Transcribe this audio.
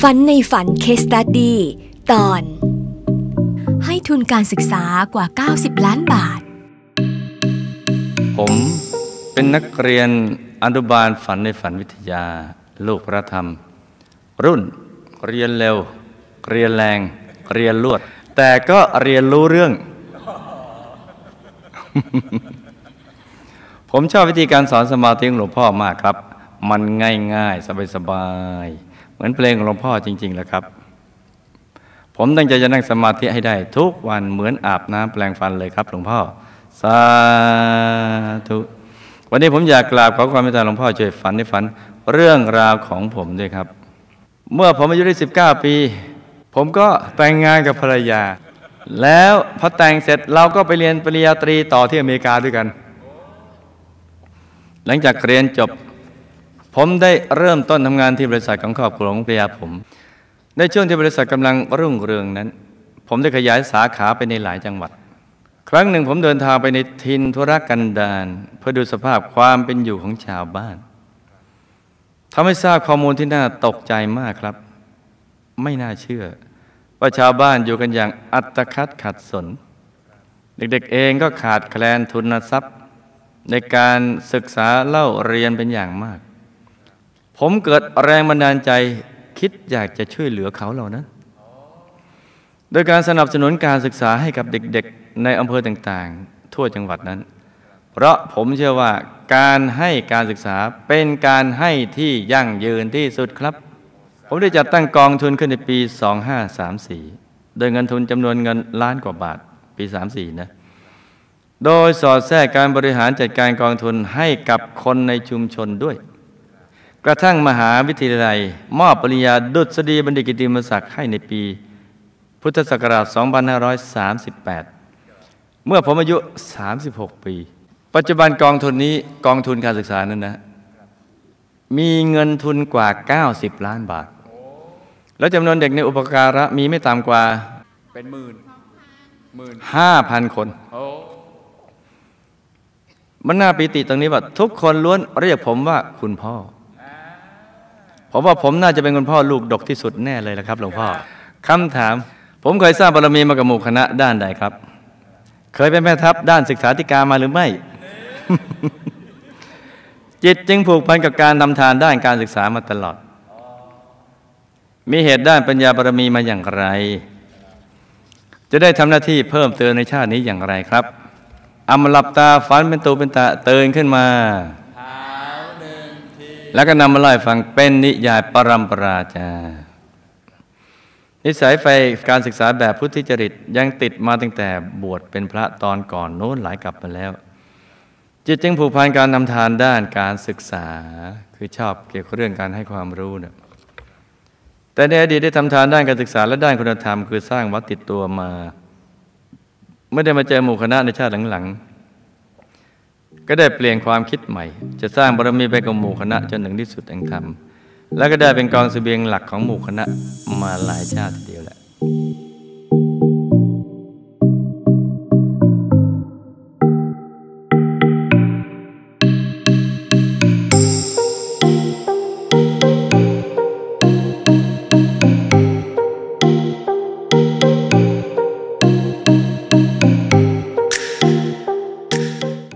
ฝันในฝันเคสตัดดี้ตอน ให้ทุนการศึกษากว่า 90 ล้านบาท ผมเป็นนักเรียนอนุบาลฝันในฝันวิทยา ลูกพระธรรม รุ่นเรียนเร็ว เรียนแรง เรียนลวด แต่ก็เรียนรู้เรื่อง ผมชอบวิธีการสอนสมาธิของหลวงพ่อมากครับ มันง่ายๆ สบายๆ มือนเพลงของหลวงพ่อจริงๆแหละครับ ผมตั้งใจจะนั่งสมาธิให้ได้ ทุกวันเหมือนอาบน้ำแปลงฟันเลยครับ หลวงพ่อ สาธุ วันนี้ผมอยากกราบขอความเมตตาหลวงพ่อช่วยฝันในฝันเรื่องราวของผมด้วยครับ เมื่อผมอายุได้ 19 ปี ผมก็แต่งงานกับภรรยา แล้วพอแต่งเสร็จเราก็ไปเรียนปริญญาตรีต่อที่อเมริกาด้วยกัน หลังจากเรียนจบ ผมได้เริ่มต้นทำงานที่บริษัทของครอบครัวของภรรยาผม ในช่วงที่บริษัทกำลังรุ่งเรืองนั้น ผมได้ขยายสาขาไปในหลายจังหวัด ครั้งหนึ่งผมเดินทางไปในทินธุรกันดารเพื่อดูสภาพความเป็นอยู่ของชาวบ้านทำให้ทราบข้อมูลที่น่าตกใจมากครับ ไม่น่าเชื่อ ว่าชาวบ้านอยู่กันอย่างอัตคัดขัดสน เด็กๆเองก็ขาดแคลนทุนทรัพย์ ในการศึกษาเล่าเรียนเป็นอย่างมาก ผมเกิดแรงบันดาลใจคิดอยากจะช่วยเหลือเขาเหล่านั้น โดยการสนับสนุนการศึกษาให้กับเด็กๆ ในอำเภอต่างๆ ทั่วจังหวัดนั้น เพราะผมเชื่อว่าการให้การศึกษาเป็นการให้ที่ยั่งยืนที่สุดครับ ผมได้จัดตั้งกองทุนขึ้นในปี 2534 โดยเงินทุนจำนวนเงินล้านกว่าบาทปี 34 นะโดยสอดแทรกการบริหารจัดการกองทุนให้กับคนในชุมชนด้วย กระทั่งมหาวิทยาลัย มอบปริญญาดุษฎีบัณฑิตกิติมศักดิ์ให้ในปี พุทธศักราช 2538 เมื่อผมอายุ 36 ปี ปัจจุบันกองทุนนี้กองทุนการศึกษานั้นนะ มีเงินทุนกว่า 90 ล้านบาท แล้วจำนวนเด็กในอุปการะมีไม่ต่ำกว่าเป็นหมื่นหมื่น5,000คนโอ้มันน่าปีติตรงนี้ว่า ทุกคนล้วนเรียกผมว่าคุณพ่อ ผมว่าผมน่าจะเป็นคุณพ่อลูกดกที่สุดแน่เลยละครับหลวงพ่อคำถาม ผมเคยสร้างบารมีมากับหมู่คณะด้านใดครับ เคยเป็นแม่ทัพด้านศึกษาธิการมาหรือไม่ จิตจึงผูกพันกับการทำทานด้านการศึกษามาตลอด มีเหตุด้านปัญญาบารมีมาอย่างไร จะได้ทำหน้าที่เพิ่มเติมในชาตินี้อย่างไรครับอามาหลับตาฝันเป็นตูเป็นตาเตือนขึ้นมา แล้วก็นำมาเล่าให้ฟังเป็นนิยายปรัมปราจา นิสัยไฟการศึกษาแบบพุทธิจริตยังติดมาตั้งแต่บวชเป็นพระตอนก่อนโน้นหลายกลับมาแล้ว จิตจึงผูกพันการนำทานด้านการศึกษา คือชอบเกี่ยวกับเรื่องการให้ความรู้เนี่ยแต่ในอดีตได้ทำทานด้านการศึกษาและด้านคุณธรรม คือสร้างวัดติดตัวมา ไม่ได้มาเจอหมู่คณะในชาติหลังๆ ก็ได้เปลี่ยนความคิดใหม่ จะสร้างบารมีไปกับหมู่คณะจนถึงที่สุดแห่งธรรม และก็ได้เป็นกองเสบียงหลักของหมู่คณะมาหลายชาติ